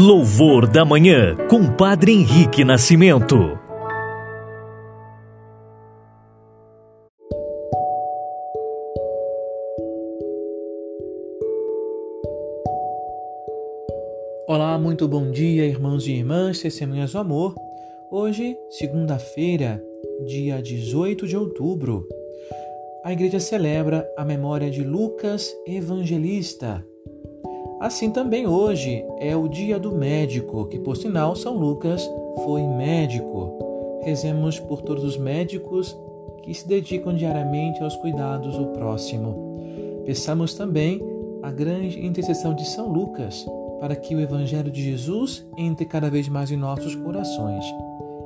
Louvor da Manhã, com Padre Henrique Nascimento. Olá, muito bom dia, irmãos e irmãs, testemunhas do amor. Hoje, segunda-feira, dia 18 de outubro, a igreja celebra a memória de Lucas Evangelista. Assim também hoje é o dia do médico, que por sinal São Lucas foi médico. Rezemos por todos os médicos que se dedicam diariamente aos cuidados do próximo. Peçamos também a grande intercessão de São Lucas para que o Evangelho de Jesus entre cada vez mais em nossos corações.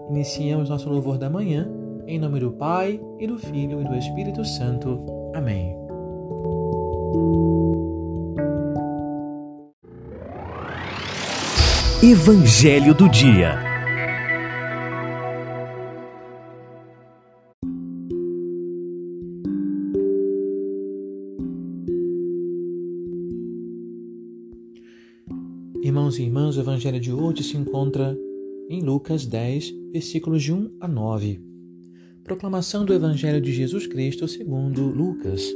Iniciamos nosso louvor da manhã, em nome do Pai, e do Filho e do Espírito Santo. Amém. Evangelho do Dia. Irmãos e irmãs, o Evangelho de hoje se encontra em Lucas 10, versículos de 1 a 9. Proclamação do Evangelho de Jesus Cristo segundo Lucas.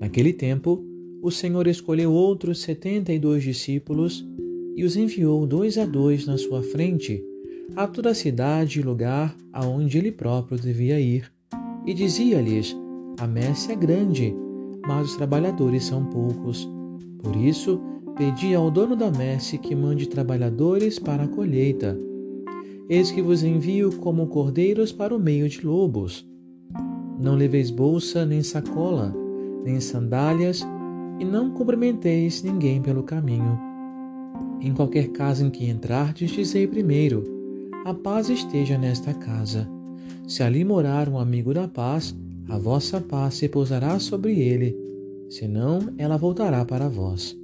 Naquele tempo, o Senhor escolheu outros setenta e dois discípulos e os enviou dois a dois na sua frente a toda a cidade e lugar aonde ele próprio devia ir. E dizia-lhes: A messe é grande, mas os trabalhadores são poucos. Por isso, pedi ao dono da messe que mande trabalhadores para a colheita. Eis que vos envio como cordeiros para o meio de lobos. Não leveis bolsa, nem sacola, nem sandálias, e não cumprimenteis ninguém pelo caminho. Em qualquer casa em que entrardes, dizei primeiro: A paz esteja nesta casa. Se ali morar um amigo da paz, a vossa paz se pousará sobre ele, senão ela voltará para vós.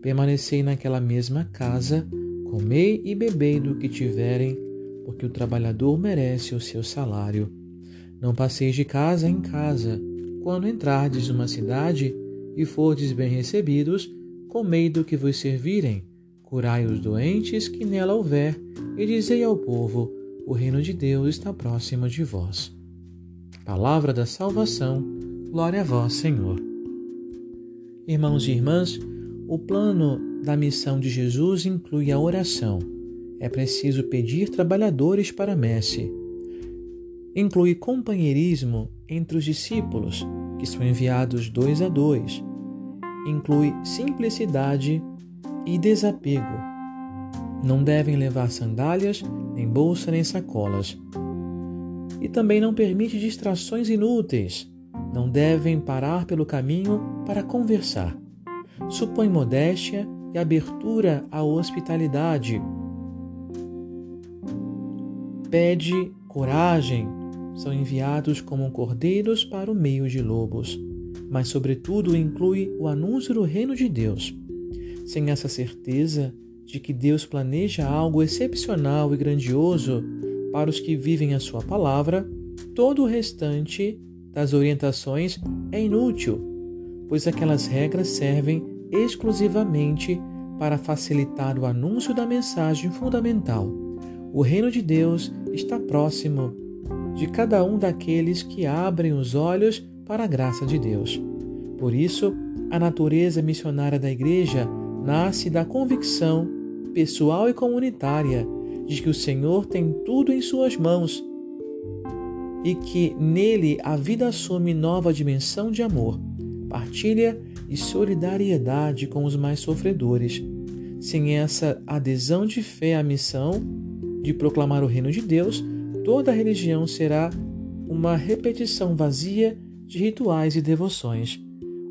Permanecei naquela mesma casa, comei e bebei do que tiverem, porque o trabalhador merece o seu salário. Não passeis de casa em casa. Quando entrardes numa cidade e fordes bem recebidos, comei do que vos servirem Curai os doentes que nela houver, e dizei ao povo: o reino de Deus está próximo de vós. Palavra da salvação, glória a vós, Senhor. Irmãos e irmãs, o plano da missão de Jesus inclui a oração. É preciso pedir trabalhadores para a messe. Inclui companheirismo entre os discípulos, que são enviados dois a dois. Inclui simplicidade e desapego. Não devem levar sandálias, nem bolsa, nem sacolas. E também não permite distrações inúteis. Não devem parar pelo caminho para conversar. Supõe modéstia e abertura à hospitalidade. Pede coragem. São enviados como cordeiros para o meio de lobos, mas, sobretudo, inclui o anúncio do reino de Deus sem essa certeza de que Deus planeja algo excepcional e grandioso para os que vivem a Sua palavra, todo o restante das orientações é inútil, pois aquelas regras servem exclusivamente para facilitar o anúncio da mensagem fundamental. O reino de Deus está próximo de cada um daqueles que abrem os olhos para a graça de Deus. Por isso, a natureza missionária da Igreja nasce da convicção pessoal e comunitária de que o Senhor tem tudo em Suas mãos e que nele a vida assume nova dimensão de amor, partilha e solidariedade com os mais sofredores. Sem essa adesão de fé à missão de proclamar o reino de Deus, toda religião será uma repetição vazia de rituais e devoções.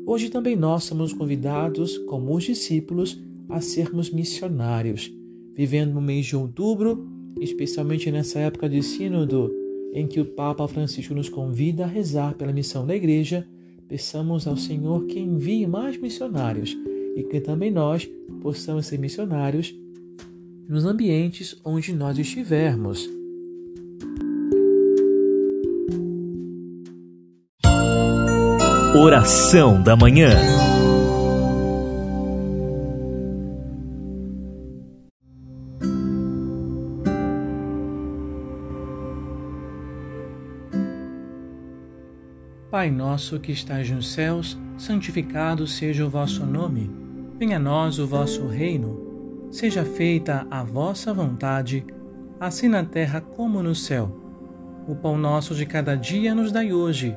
Hoje também nós somos convidados, como os discípulos, a sermos missionários, vivendo no mês de outubro, especialmente nessa época de sínodo, em que o Papa Francisco nos convida a rezar pela missão da Igreja, peçamos ao Senhor que envie mais missionários e que também nós possamos ser missionários nos ambientes onde nós estivermos. Oração da Manhã. Pai nosso que estás nos céus, santificado seja o vosso nome. Venha a nós o vosso reino. Seja feita a vossa vontade, assim na terra como no céu. O pão nosso de cada dia nos dai hoje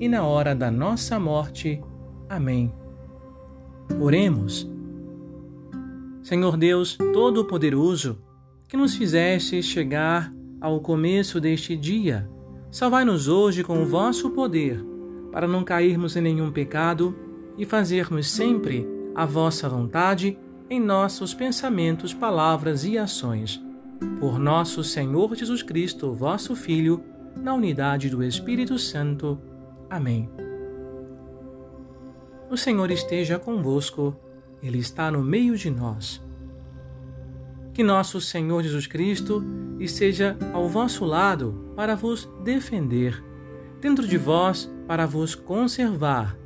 na hora da nossa morte. Amém. Oremos. Senhor Deus Todo-Poderoso, que nos fizeste chegar ao começo deste dia, Salvai-nos hoje com o vosso poder, para não cairmos em nenhum pecado e fazermos sempre a vossa vontade em nossos pensamentos, palavras e ações. Por nosso Senhor Jesus Cristo, vosso Filho, na unidade do Espírito Santo. Amém. O Senhor esteja convosco, Ele está no meio de nós. Que nosso Senhor Jesus Cristo esteja ao vosso lado para vos defender, dentro de vós para vos conservar,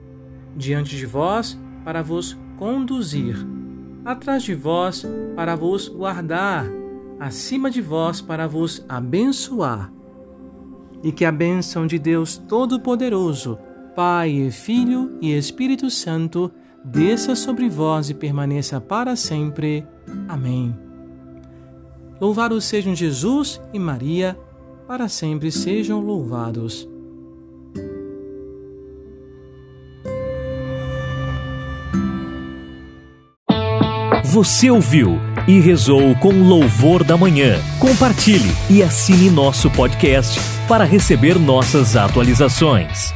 diante de vós para vos conduzir, atrás de vós para vos guardar, acima de vós para vos abençoar. E que a bênção de Deus Todo-Poderoso, Pai Filho e Espírito Santo, desça sobre vós e permaneça para sempre. Amém. Louvados sejam Jesus e Maria, para sempre sejam louvados. Você ouviu e rezou com louvor da manhã. Compartilhe e assine nosso podcast para receber nossas atualizações.